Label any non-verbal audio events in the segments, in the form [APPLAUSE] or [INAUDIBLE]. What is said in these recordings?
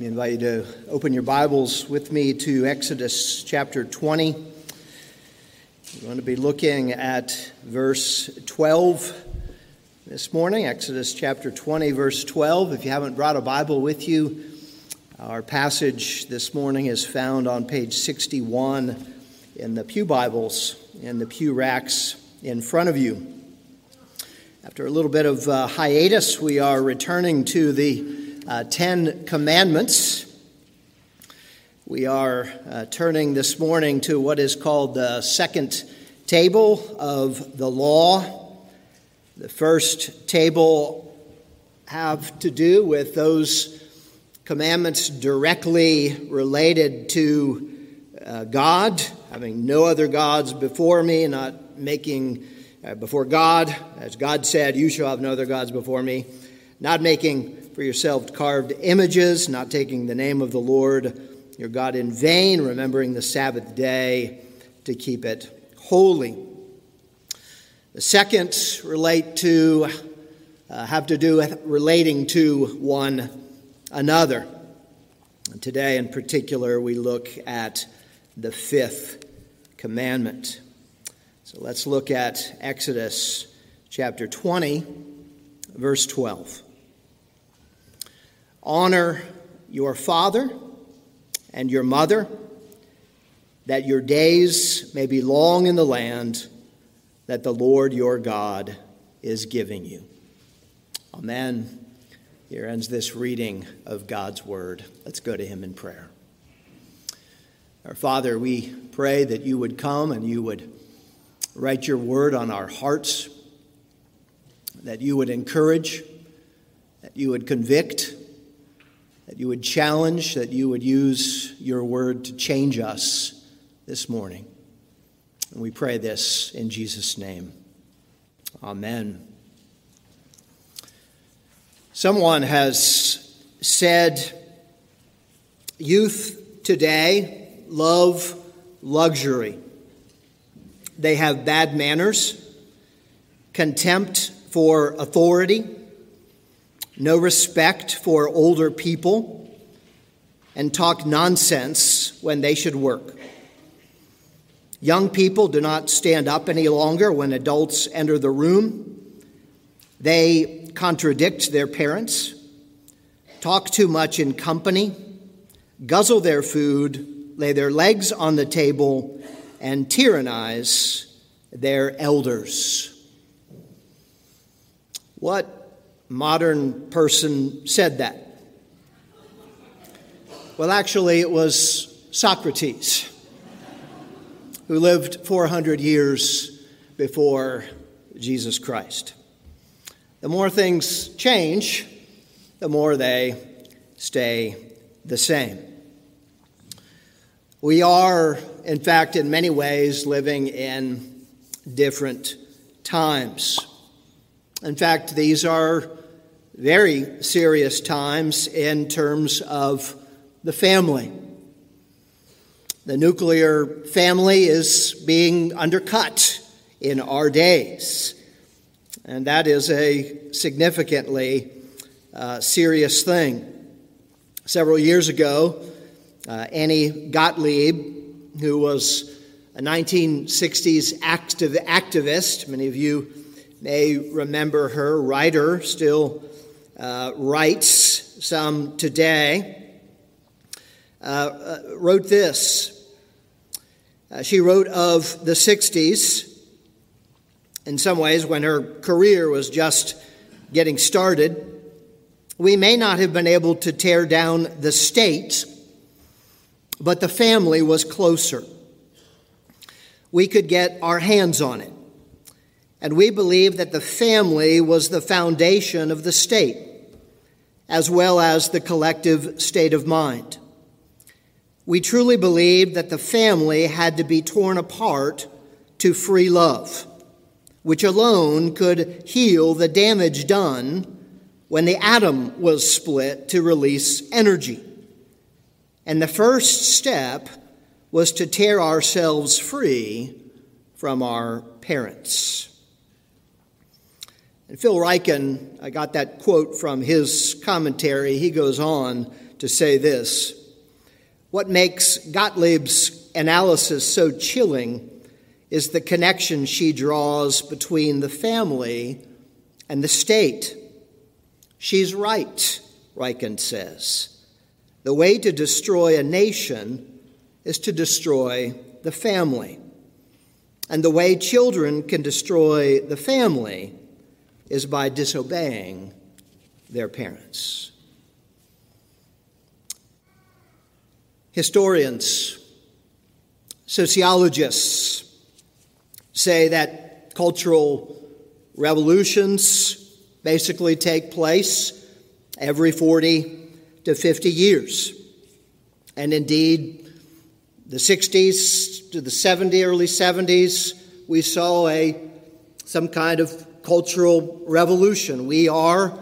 I invite you to open your Bibles with me to Exodus chapter 20. We're going to be looking at verse 12 this morning, Exodus chapter 20, verse 12. If you haven't brought a Bible with you, our passage this morning is found on page 61 in the Pew Bibles in the pew racks in front of you. After a little bit of uh, hiatus, we are returning to the uh, Ten Commandments. We are uh, turning this morning to what is called the second table of the law. The first table have to do with those commandments directly related to uh, God, having no other gods before me, not making uh, before God, as God said, You shall have no other gods before me, not making for yourself carved images, not taking the name of the Lord your God in vain, remembering the Sabbath day to keep it holy. The second relate to uh, have to do with relating to one another. And today, in particular, we look at the fifth commandment. So let's look at Exodus chapter 20, verse 12. Honor your father and your mother, that your days may be long in the land that the Lord your God is giving you. Amen. Here ends this reading of God's word. Let's go to him in prayer. Our Father, we pray that you would come and you would write your word on our hearts, that you would encourage, that you would convict, that you would challenge, that you would use your word to change us this morning. And we pray this in Jesus' name. Amen. Someone has said, Youth today love luxury. They have bad manners, contempt for authority no respect for older people, and talk nonsense when they should work. Young people do not stand up any longer when adults enter the room. They contradict their parents, talk too much in company, guzzle their food, lay their legs on the table, and tyrannize their elders. What modern person said that? Well, actually, it was Socrates, who lived 400 years before Jesus Christ. The more things change, the more they stay the same. We are, in fact, in many ways, living in different times. In fact, these are very serious times in terms of the family. The nuclear family is being undercut in our days, and that is a significantly uh, serious thing. Several years ago, uh, Annie Gottlieb, who was a 1960s active activist, many of you may remember her, writer, still uh, writes some today, uh, uh, wrote this. Uh, she wrote of the 60s, in some ways, when her career was just getting started. We may not have been able to tear down the state, but the family was closer. We could get our hands on it. And we believe that the family was the foundation of the state, as well as the collective state of mind. We truly believed that the family had to be torn apart to free love, which alone could heal the damage done when the atom was split to release energy. And the first step was to tear ourselves free from our parents. And Phil Ryken, I got that quote from his commentary. He goes on to say this What makes Gottlieb's analysis so chilling is the connection she draws between the family and the state. She's right, Ryken says. The way to destroy a nation is to destroy the family. And the way children can destroy the family is by disobeying their parents. Historians, sociologists say that cultural revolutions basically take place every 40 to 50 years. And indeed, the 60s to the 70s, early 70s, we saw a some kind of cultural revolution. We are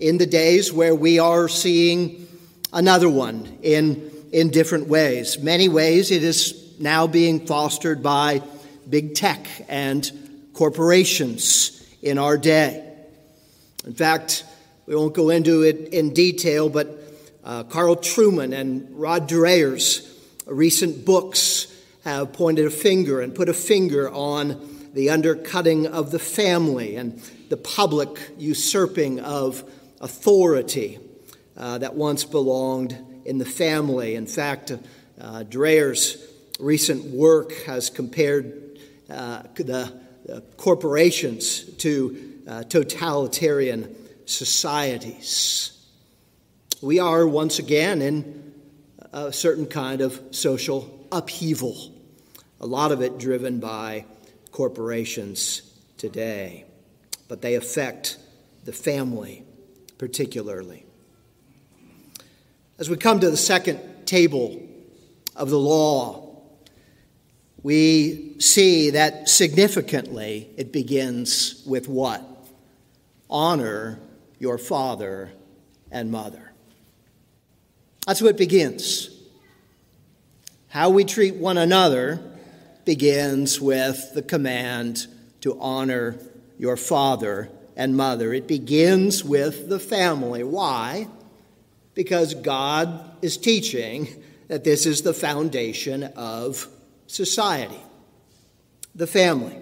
in the days where we are seeing another one in, in different ways. Many ways it is now being fostered by big tech and corporations in our day. In fact, we won't go into it in detail, but uh, Carl Trueman and Rod Dreher's recent books have pointed a finger and put a finger on the undercutting of the family and the public usurping of authority uh, that once belonged in the family. In fact, uh, Dreher's recent work has compared uh, the, the, corporations to uh, totalitarian societies. We are once again in a certain kind of social upheaval, a lot of it driven by corporations today, but they affect the family particularly. As we come to the second table of the law, we see that significantly it begins with what? Honor your father and mother. That's what it begins. How we treat one another begins with the command to honor your father and mother. It begins with the family. Why? Because God is teaching that this is the foundation of society, the family.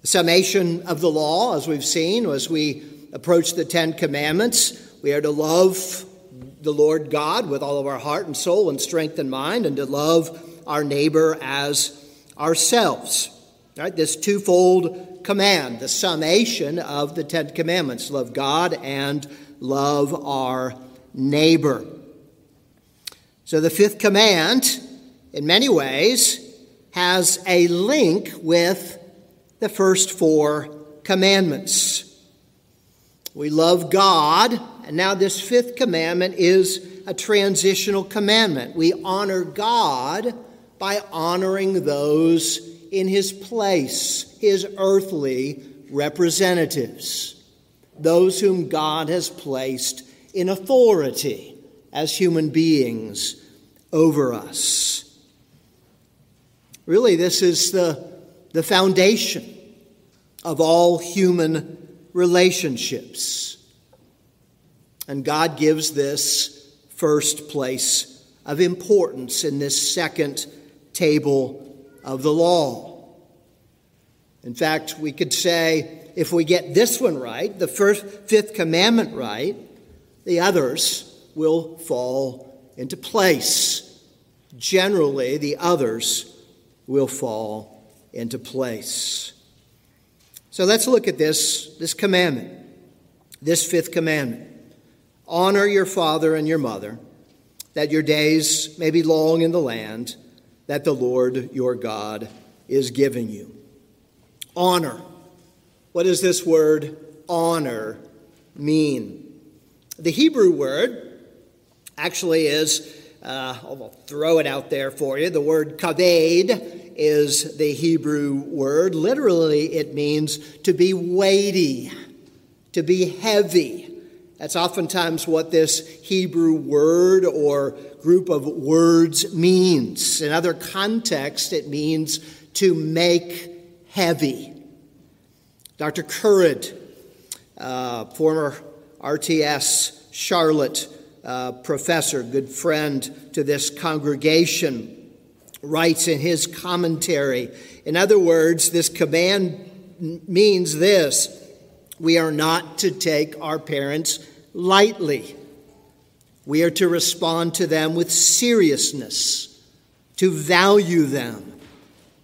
The summation of the law, as we've seen, as we approach the Ten Commandments, we are to love the Lord God with all of our heart and soul and strength and mind, and to love our neighbor as ourselves. Right? This twofold command, the summation of the Ten Commandments love God and love our neighbor. So the fifth command, in many ways, has a link with the first four commandments. We love God, and now this fifth commandment is a transitional commandment. We honor God by honoring those in his place, his earthly representatives, those whom God has placed in authority as human beings over us. Really, this is the, the foundation of all human relationships. And God gives this first place of importance in this second table of the law. In fact, we could say if we get this one right, the first fifth commandment right, the others will fall into place. Generally, the others will fall into place. So let's look at this, this commandment, this fifth commandment. Honor your father and your mother, that your days may be long in the land that the Lord your God is giving you. Honor. What does this word honor mean? The Hebrew word actually is, uh, I'll throw it out there for you. The word kaved is the Hebrew word. Literally, it means to be weighty, to be heavy. That's oftentimes what this Hebrew word or group of words means. In other contexts, it means to make heavy. Dr. Currid, uh, former RTS Charlotte uh, professor, good friend to this congregation, writes in his commentary. In other words, this command means this we are not to take our parents lightly. We are to respond to them with seriousness, to value them,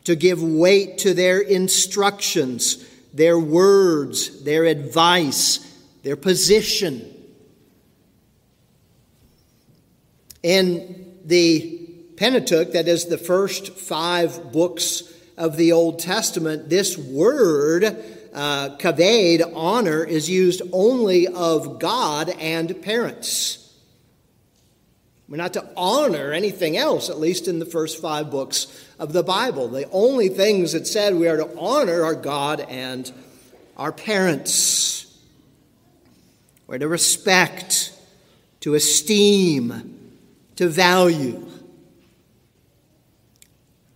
to give weight to their instructions, their words, their advice, their position. In the Pentateuch, that is the first five books of the Old Testament, this word, uh, kaved, honor, is used only of God and parents. We're not to honor anything else, at least in the first five books of the Bible. The only things it said we are to honor are God and our parents. We're to respect, to esteem, to value.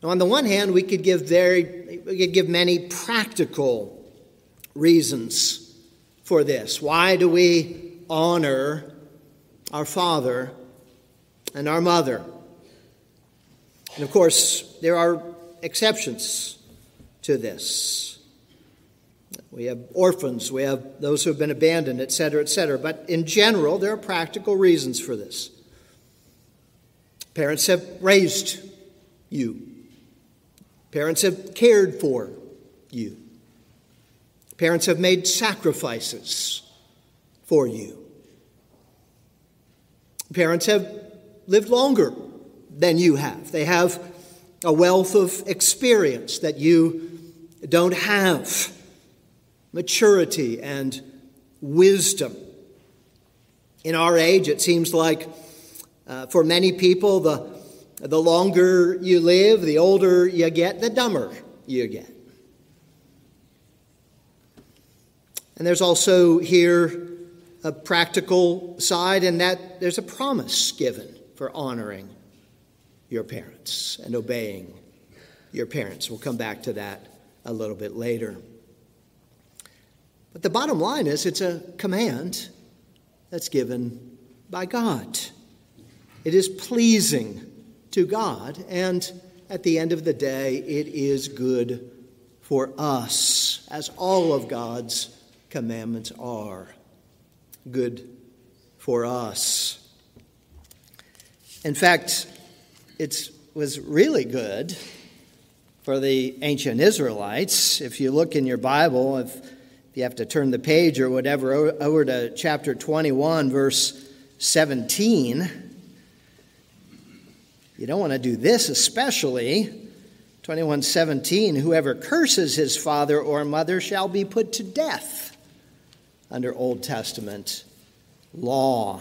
Now, on the one hand, we could give very, we could give many practical reasons for this. Why do we honor our father and our mother? And of course, there are exceptions to this. We have orphans, we have those who have been abandoned, etc., etc. But in general, there are practical reasons for this. Parents have raised you. Parents have cared for you. Parents have made sacrifices for you. Parents have lived longer than you have. They have a wealth of experience that you don't have, maturity and wisdom. In our age, it seems like uh, for many people, the the longer you live, the older you get, the dumber you get. And there's also here a practical side in that there's a promise given for honoring your parents and obeying your parents. We'll come back to that a little bit later. But the bottom line is it's a command that's given by God. It is pleasing to God, and at the end of the day, it is good for us, as all of God's commandments are good for us. In fact, it was really good for the ancient Israelites. If you look in your Bible, if, if you have to turn the page or whatever, over to chapter 21, verse 17. You don't want to do this, especially 2117 whoever curses his father or mother shall be put to death under Old Testament law.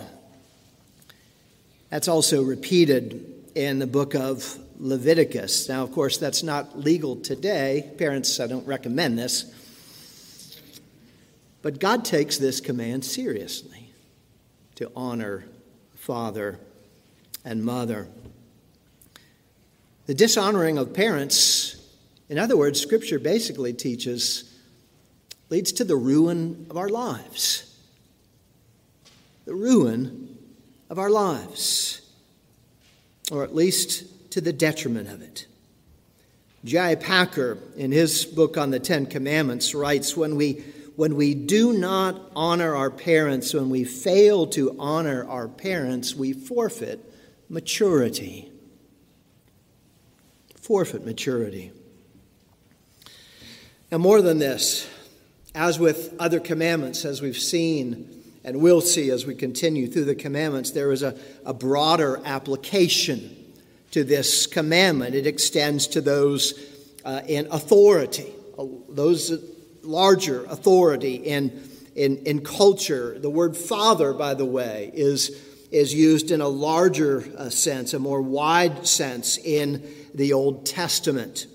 That's also repeated in the book of Leviticus. Now, of course, that's not legal today. Parents, I don't recommend this. But God takes this command seriously to honor father and mother. The dishonoring of parents, in other words, Scripture basically teaches, leads to the ruin of our lives. The ruin of our lives, or at least to the detriment of it. J.I. Packer, in his book on the Ten Commandments, writes when we, when we do not honor our parents, when we fail to honor our parents, we forfeit maturity forfeit maturity. Now, more than this, as with other commandments, as we've seen and we'll see as we continue through the commandments, there is a, a broader application to this commandment. It extends to those uh, in authority, uh, those larger authority in, in, in culture. The word father, by the way, is, is used in a larger uh, sense, a more wide sense in the Old Testament.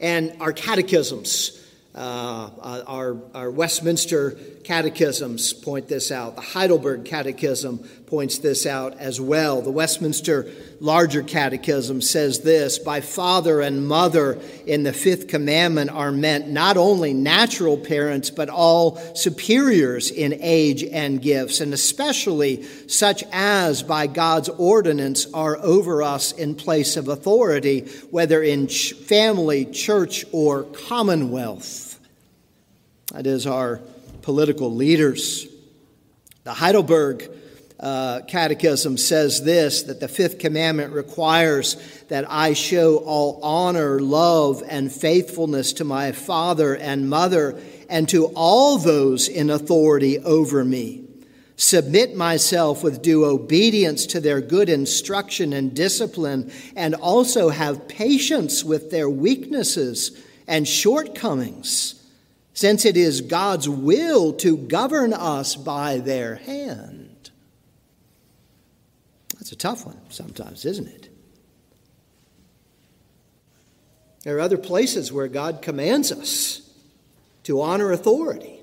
And our catechisms, uh, uh, our, our Westminster catechisms point this out. The Heidelberg Catechism points this out as well. The Westminster Larger Catechism says this By father and mother in the fifth commandment are meant not only natural parents, but all superiors in age and gifts, and especially such as by God's ordinance are over us in place of authority, whether in ch- family, church, or commonwealth. That is, our political leaders. The Heidelberg uh, Catechism says this that the fifth commandment requires that I show all honor, love, and faithfulness to my father and mother and to all those in authority over me. Submit myself with due obedience to their good instruction and discipline, and also have patience with their weaknesses and shortcomings, since it is God's will to govern us by their hand. That's a tough one sometimes, isn't it? There are other places where God commands us to honor authority.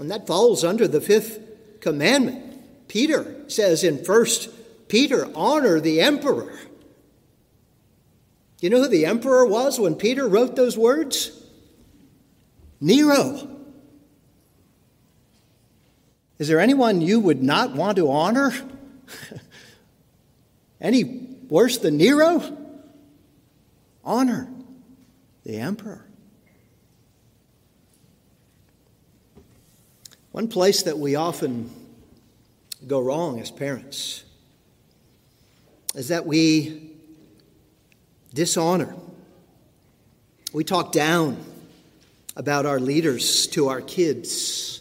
And that falls under the fifth commandment. Peter says in First Peter, honor the emperor. You know who the emperor was when Peter wrote those words? Nero. Is there anyone you would not want to honor? [LAUGHS] Any worse than Nero? Honor the emperor. One place that we often go wrong as parents is that we dishonor. We talk down about our leaders to our kids.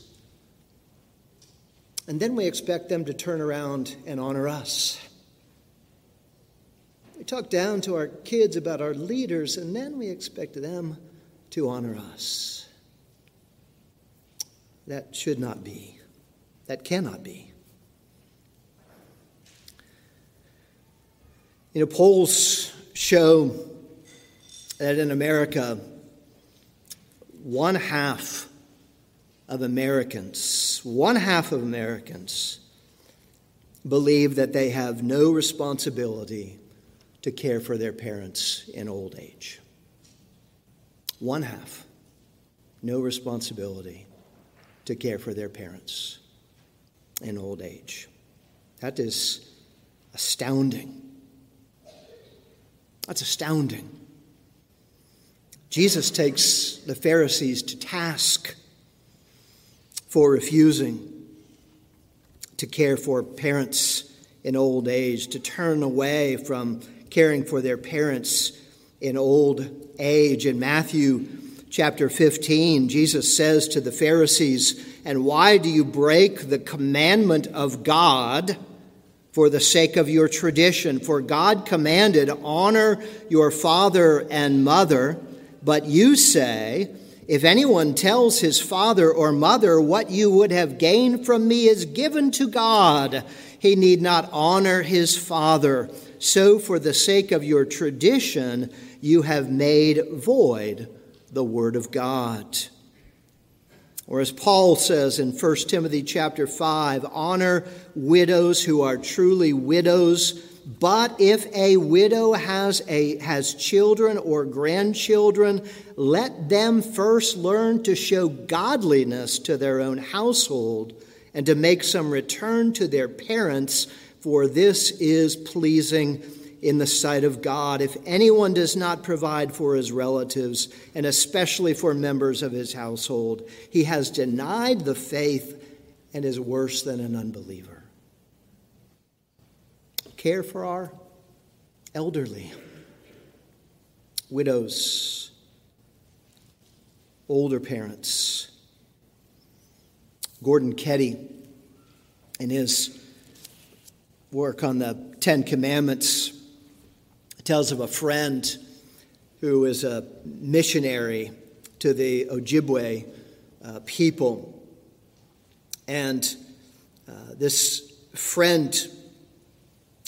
And then we expect them to turn around and honor us. Talk down to our kids about our leaders, and then we expect them to honor us. That should not be. That cannot be. You know, polls show that in America, one half of Americans, one half of Americans, believe that they have no responsibility to care for their parents in old age. One half, no responsibility to care for their parents in old age. That is astounding. That's astounding. Jesus takes the Pharisees to task for refusing to care for parents in old age, to turn away from caring for their parents in old age. In Matthew chapter 15, Jesus says to the Pharisees, And why do you break the commandment of God? For the sake of your tradition. For God commanded, Honor your father and mother, but you say, if anyone tells his father or mother, What you would have gained from me is given to God, he need not honor his father. So, for the sake of your tradition, you have made void the word of God. Or as Paul says in 1 Timothy chapter 5, honor widows who are truly widows but if a widow has, a, has children or grandchildren, let them first learn to show godliness to their own household and to make some return to their parents, for this is pleasing in the sight of God. If anyone does not provide for his relatives, and especially for members of his household, he has denied the faith and is worse than an unbeliever care for our elderly, widows, older parents. Gordon Keddie, in his work on the Ten Commandments, tells of a friend who is a missionary to the Ojibwe uh, people. And uh, this friend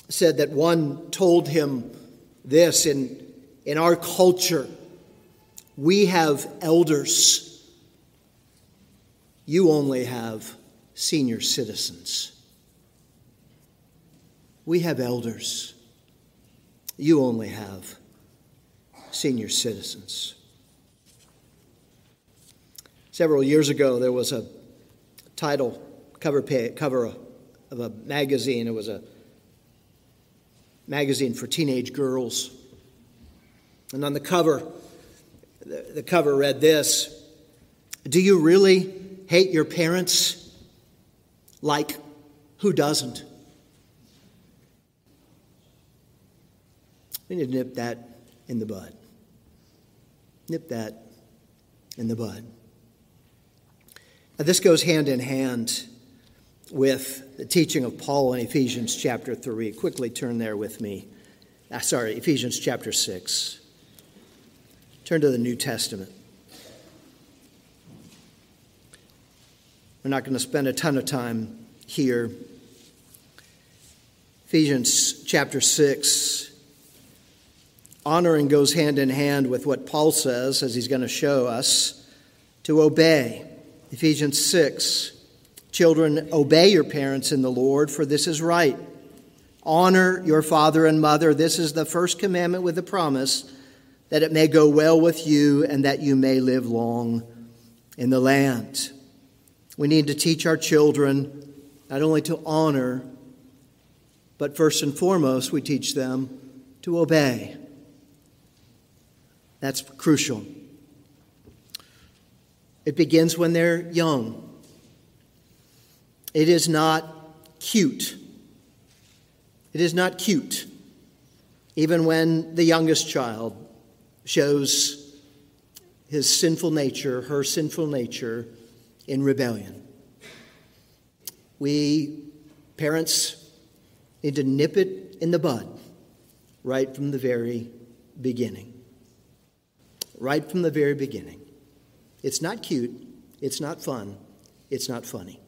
said that one told him this in, in our culture we have elders, you only have senior citizens. We have elders. You only have senior citizens. Several years ago, there was a title cover page, cover of a magazine. It was a magazine for teenage girls. And on the cover, the, the cover read this Do you really hate your parents? Like, who doesn't? We need to nip that in the bud. Nip that in the bud. Now, this goes hand in hand with the teaching of Paul in Ephesians chapter 3. Quickly turn there with me. Ah, sorry, Ephesians chapter 6. Turn to the New Testament. We're not going to spend a ton of time here. Ephesians chapter 6. Honoring goes hand in hand with what Paul says, as he's going to show us, to obey. Ephesians 6 Children, obey your parents in the Lord, for this is right. Honor your father and mother. This is the first commandment with the promise that it may go well with you and that you may live long in the land. We need to teach our children not only to honor, but first and foremost, we teach them to obey. That's crucial. It begins when they're young. It is not cute. It is not cute, even when the youngest child shows his sinful nature, her sinful nature, in rebellion. We, parents, need to nip it in the bud right from the very beginning. Right from the very beginning. It's not cute, it's not fun, it's not funny.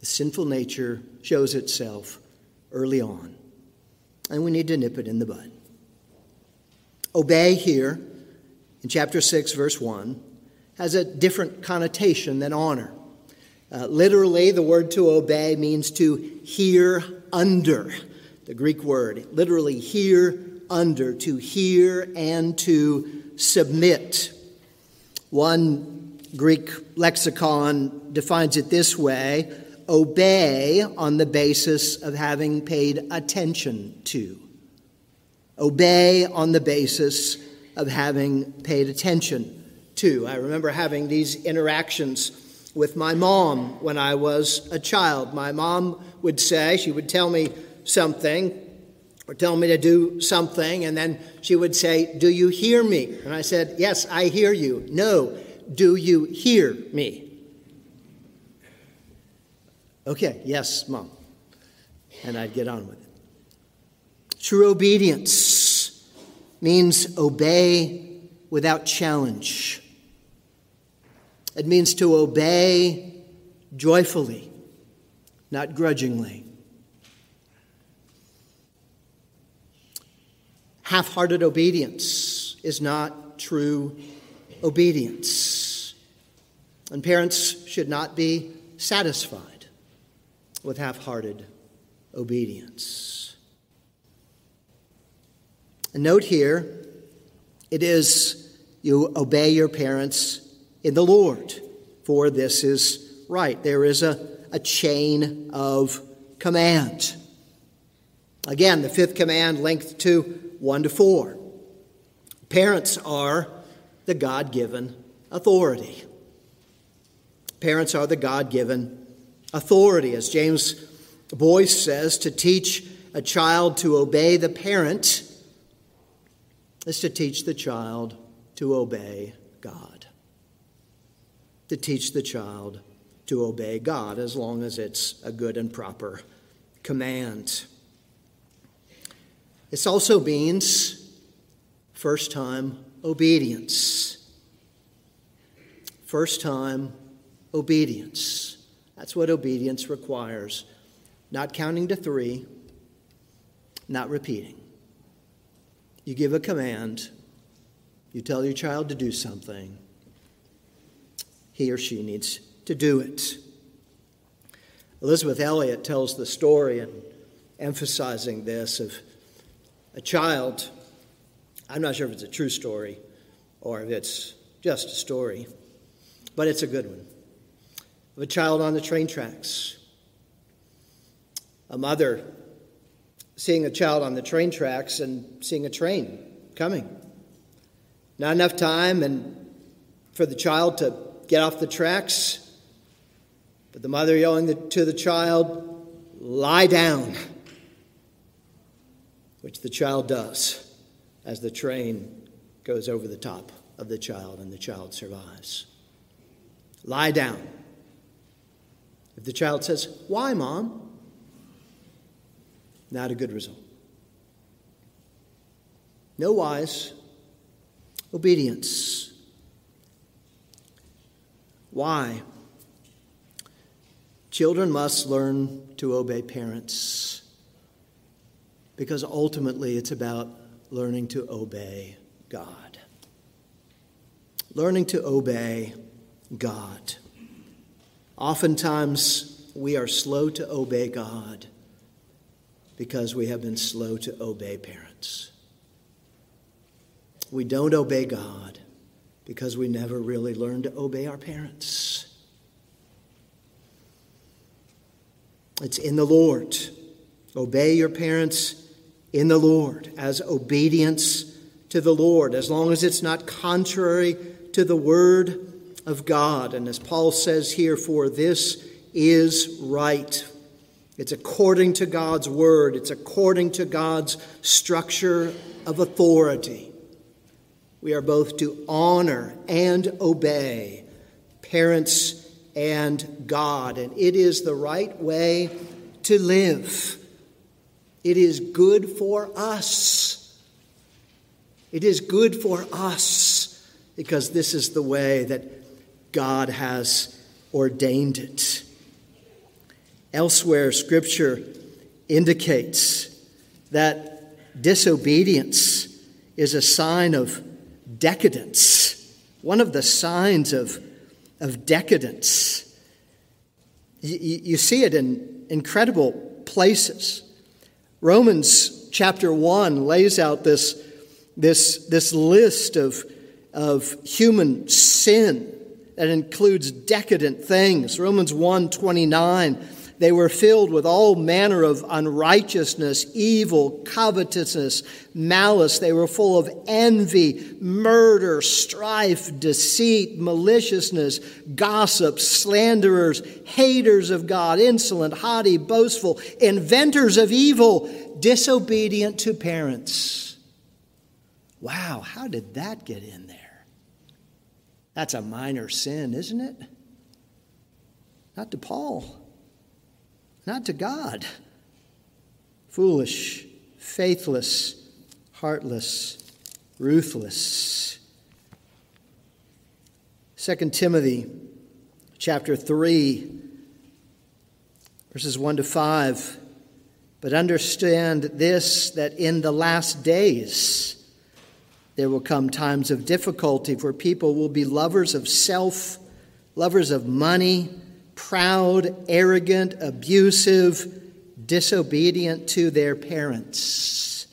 The sinful nature shows itself early on, and we need to nip it in the bud. Obey here in chapter 6, verse 1, has a different connotation than honor. Uh, literally, the word to obey means to hear under. The Greek word, literally, hear under, to hear and to submit. One Greek lexicon defines it this way obey on the basis of having paid attention to. Obey on the basis of having paid attention to. I remember having these interactions with my mom when I was a child. My mom would say, she would tell me something or tell me to do something, and then she would say, Do you hear me? And I said, Yes, I hear you. No, do you hear me? Okay, yes, mom. And I'd get on with it. True obedience means obey without challenge. It means to obey joyfully, not grudgingly. Half hearted obedience is not true obedience. And parents should not be satisfied with half hearted obedience. A note here it is you obey your parents in the Lord, for this is right. There is a, a chain of command. Again, the fifth command linked to 1 to 4. Parents are the God given authority. Parents are the God given authority. As James Boice says, to teach a child to obey the parent is to teach the child to obey God. To teach the child to obey God as long as it's a good and proper command. This also means first time obedience. First time obedience. That's what obedience requires. Not counting to three, not repeating. You give a command, you tell your child to do something, he or she needs to do it. Elisabeth Elliot tells the story and emphasizing this of a child. I'm not sure if it's a true story or if it's just a story, but it's a good one. Of a child on the train tracks. A mother seeing a child on the train tracks and seeing a train coming. Not enough time and for the child to get off the tracks, but the mother yelling to the child, lie down, which the child does as the train goes over the top of the child and the child survives. Lie down. If the child says, Why, mom? Not a good result. No wise obedience. Why? Children must learn to obey parents because ultimately it's about learning to obey God. Learning to obey God. Oftentimes, we are slow to obey God because we have been slow to obey parents. We don't obey God because we never really learned to obey our parents. It's in the Lord. Obey your parents in the Lord as obedience to the Lord, as long as it's not contrary to the word of God. And as Paul says here, for this is right. It's according to God's word, it's according to God's structure of authority. We are both to honor and obey parents and God, and it is the right way to live. It is good for us. It is good for us because this is the way that God has ordained it. Elsewhere, Scripture indicates that disobedience is a sign of decadence, one of the signs of, of decadence. You, you see it in incredible places. Romans chapter 1 lays out this, this, this list of, of human sin that includes decadent things. Romans 1 29 they were filled with all manner of unrighteousness, evil, covetousness, malice. They were full of envy, murder, strife, deceit, maliciousness, gossip, slanderers, haters of God, insolent, haughty, boastful, inventors of evil, disobedient to parents. Wow, how did that get in there? That's a minor sin, isn't it? Not to Paul not to God. Foolish, faithless, heartless, ruthless. 2 Timothy chapter 3 verses 1 to 5 but understand this that in the last days there will come times of difficulty for people will be lovers of self lovers of money proud, arrogant, abusive, disobedient to their parents,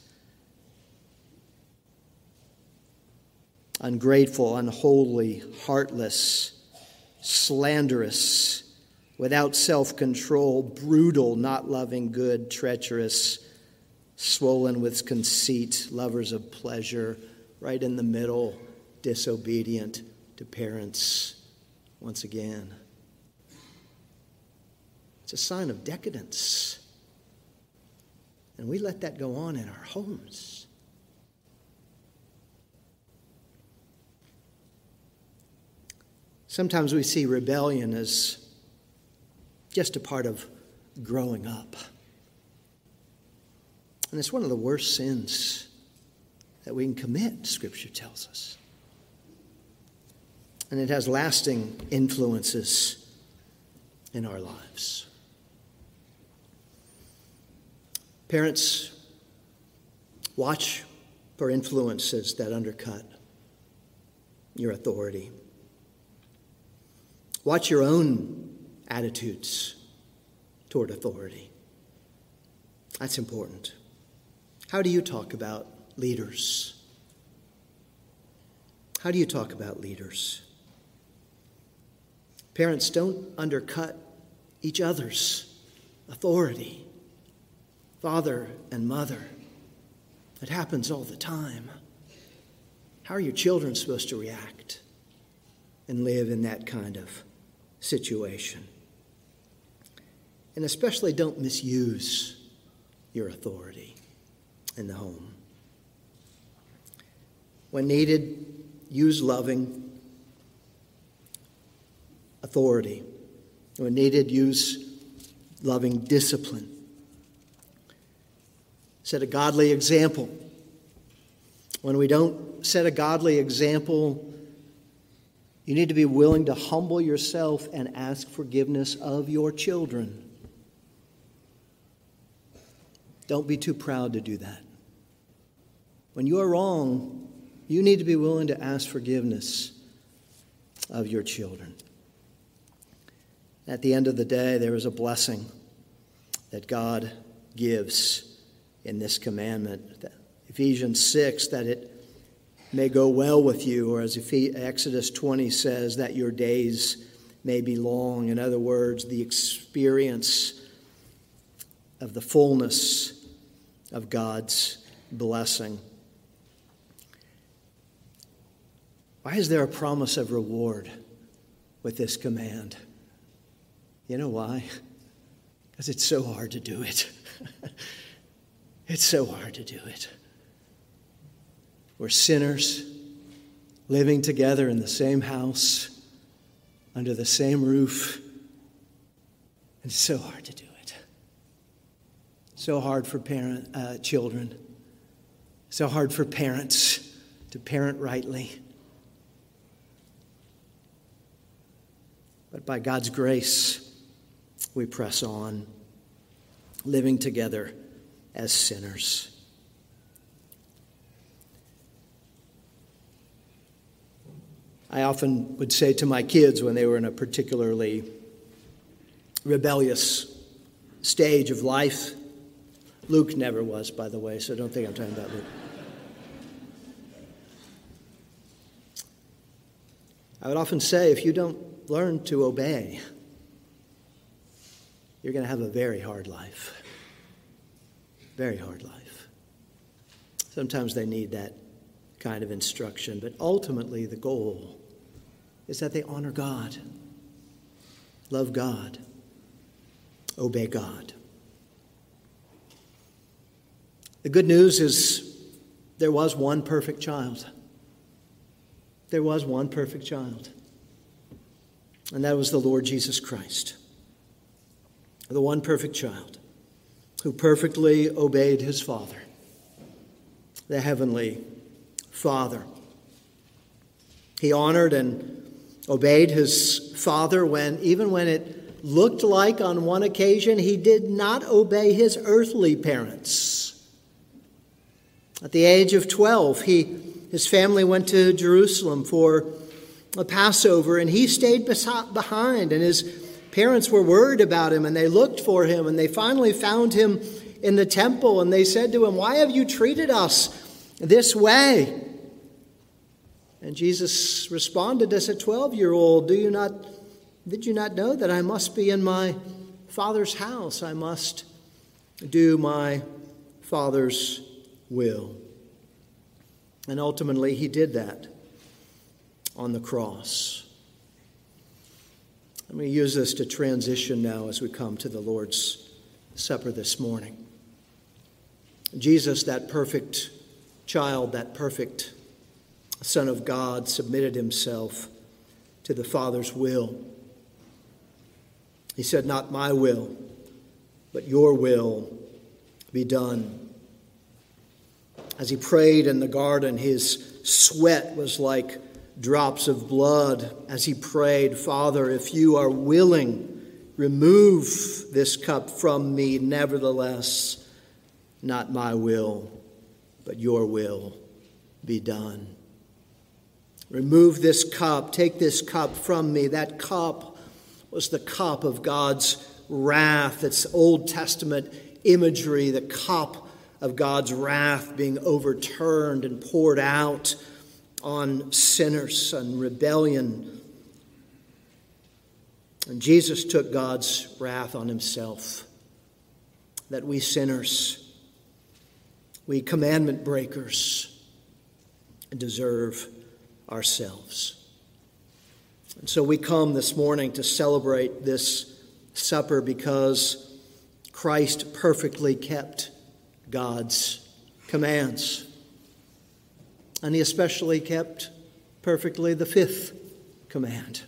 ungrateful, unholy, heartless, slanderous, without self control, brutal, not loving good, treacherous, swollen with conceit, lovers of pleasure, right in the middle, disobedient to parents once again. It's a sign of decadence. And we let that go on in our homes. Sometimes we see rebellion as just a part of growing up. And it's one of the worst sins that we can commit, Scripture tells us. And it has lasting influences in our lives. Parents, watch for influences that undercut your authority. Watch your own attitudes toward authority. That's important. How do you talk about leaders? How do you talk about leaders? Parents, don't undercut each other's authority, father and mother. It happens all the time. How are your children supposed to react and live in that kind of situation? And especially don't misuse your authority in the home. When needed, use loving authority. When needed, use loving discipline. Set a godly example. When we don't set a godly example, you need to be willing to humble yourself and ask forgiveness of your children. Don't be too proud to do that. When you are wrong, you need to be willing to ask forgiveness of your children. At the end of the day, there is a blessing that God gives in this commandment. Ephesians 6, that it may go well with you, or as Exodus 20 says, that your days may be long. In other words, the experience of the fullness of God's blessing. Why is there a promise of reward with this command? You know why? Because it's so hard to do it. [LAUGHS] it's so hard to do it. We're sinners living together in the same house, under the same roof. And it's so hard to do it. So hard for parent, uh, children. So hard for parents to parent rightly. But by God's grace, we press on, living together as sinners. I often would say to my kids when they were in a particularly rebellious stage of life, Luke never was, by the way, so don't think I'm talking about Luke. I would often say if you don't learn to obey, you're going to have a very hard life. Very hard life. Sometimes they need that kind of instruction, but ultimately the goal is that they honor God, love God, obey God. The good news is there was one perfect child. There was one perfect child, and that was the Lord Jesus Christ the one perfect child who perfectly obeyed his Father, the Heavenly Father. He honored and obeyed his Father when, even when it looked like on one occasion he did not obey his earthly parents. At the age of 12, he, his family went to Jerusalem for a Passover, and he stayed behind, and his parents were worried about him and they looked for him and they finally found him in the temple and they said to him, Why have you treated us this way? And Jesus responded as a 12 year old, Do you not, did you not know that I must be in my Father's house? I must do my Father's will. And ultimately, he did that on the cross. Going to use this to transition now as we come to the Lord's Supper this morning. Jesus, that perfect child, that perfect Son of God, submitted himself to the Father's will. He said, Not my will, but your will be done. As he prayed in the garden, his sweat was like drops of blood as he prayed, Father, if you are willing, remove this cup from me. Nevertheless, not my will, but your will be done. Remove this cup, take this cup from me. That cup was the cup of God's wrath. It's Old Testament imagery, the cup of God's wrath being overturned and poured out on sinners and rebellion. And Jesus took God's wrath on himself that we sinners, we commandment breakers, deserve ourselves. And so we come this morning to celebrate this supper because Christ perfectly kept God's commands. And he especially kept perfectly the fifth command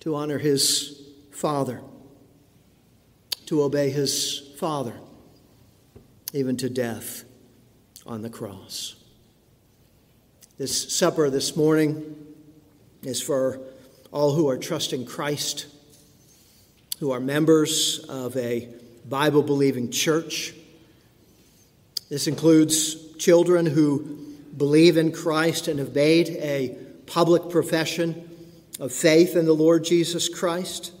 to honor his Father, to obey his Father, even to death on the cross. This supper this morning is for all who are trusting Christ, who are members of a Bible believing church. This includes children who believe in Christ and have made a public profession of faith in the Lord Jesus Christ.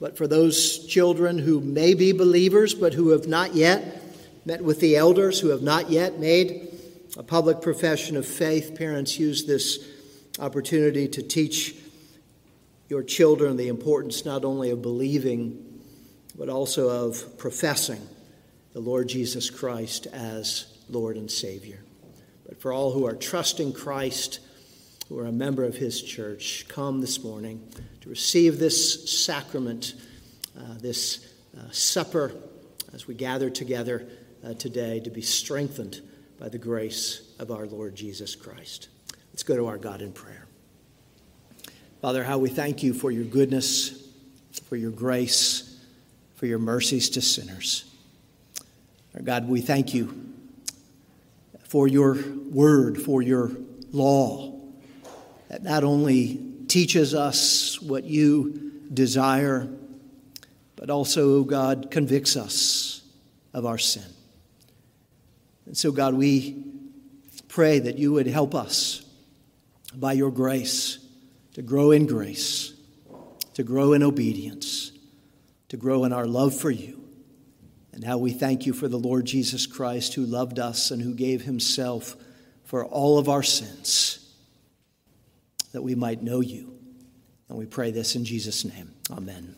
But for those children who may be believers but who have not yet met with the elders, who have not yet made a public profession of faith, parents use this opportunity to teach your children the importance not only of believing, but also of professing the Lord Jesus Christ as Lord and Savior. But for all who are trusting Christ, who are a member of His church, come this morning to receive this sacrament, uh, this uh, supper, as we gather together uh, today to be strengthened by the grace of our Lord Jesus Christ. Let's go to our God in prayer. Father, how we thank you for your goodness, for your grace, for your mercies to sinners. Our God, we thank you for your word, for your law, that not only teaches us what you desire, but also, God, convicts us of our sin. And so, God, we pray that you would help us by your grace to grow in grace, to grow in obedience, to grow in our love for you. And how we thank you for the Lord Jesus Christ who loved us and who gave himself for all of our sins, that we might know you. And we pray this in Jesus' name. Amen.